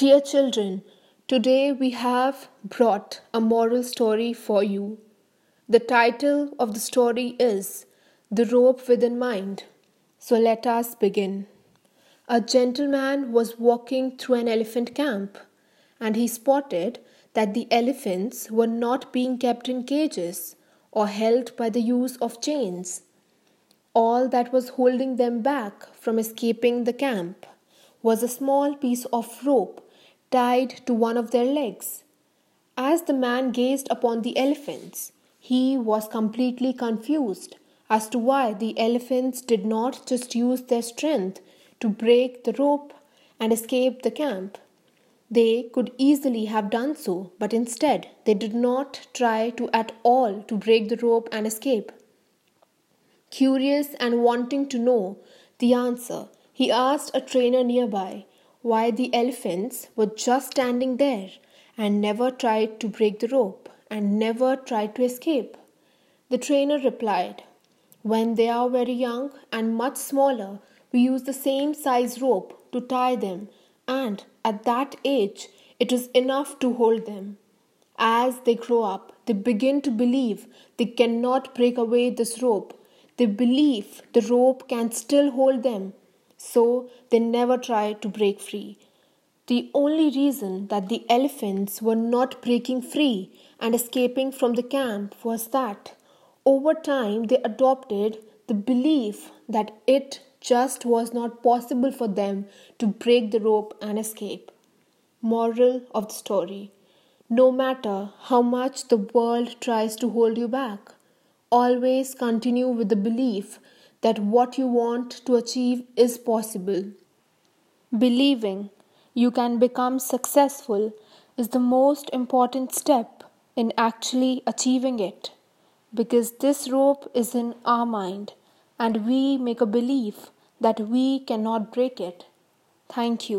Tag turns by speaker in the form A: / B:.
A: Dear children, today we have brought a moral story for you. The title of the story is The Rope Within Mind. So let us begin. A gentleman was walking through an elephant camp and he spotted that the elephants were not being kept in cages or held by the use of chains. All that was holding them back from escaping the camp was a small piece of rope tied to one of their legs. As the man gazed upon the elephants, he was completely confused as to why the elephants did not just use their strength to break the rope and escape the camp. They could easily have done so, but instead they did not try to at all to break the rope and escape. Curious and wanting to know the answer, he asked a trainer nearby why the elephants were just standing there and never tried to break the rope and never tried to escape. The trainer replied, When they are very young and much smaller, we use the same size rope to tie them, and at that age, it is enough to hold them. As they grow up, they begin to believe they cannot break away this rope. They believe the rope can still hold them so they never tried to break free. The only reason that the elephants were not breaking free and escaping from the camp was that over time they adopted the belief that it just was not possible for them to break the rope and escape. Moral of the story No matter how much the world tries to hold you back, always continue with the belief that what you want to achieve is possible. Believing you can become successful is the most important step in actually achieving it because this rope is in our mind and we make a belief that we cannot break it. Thank you.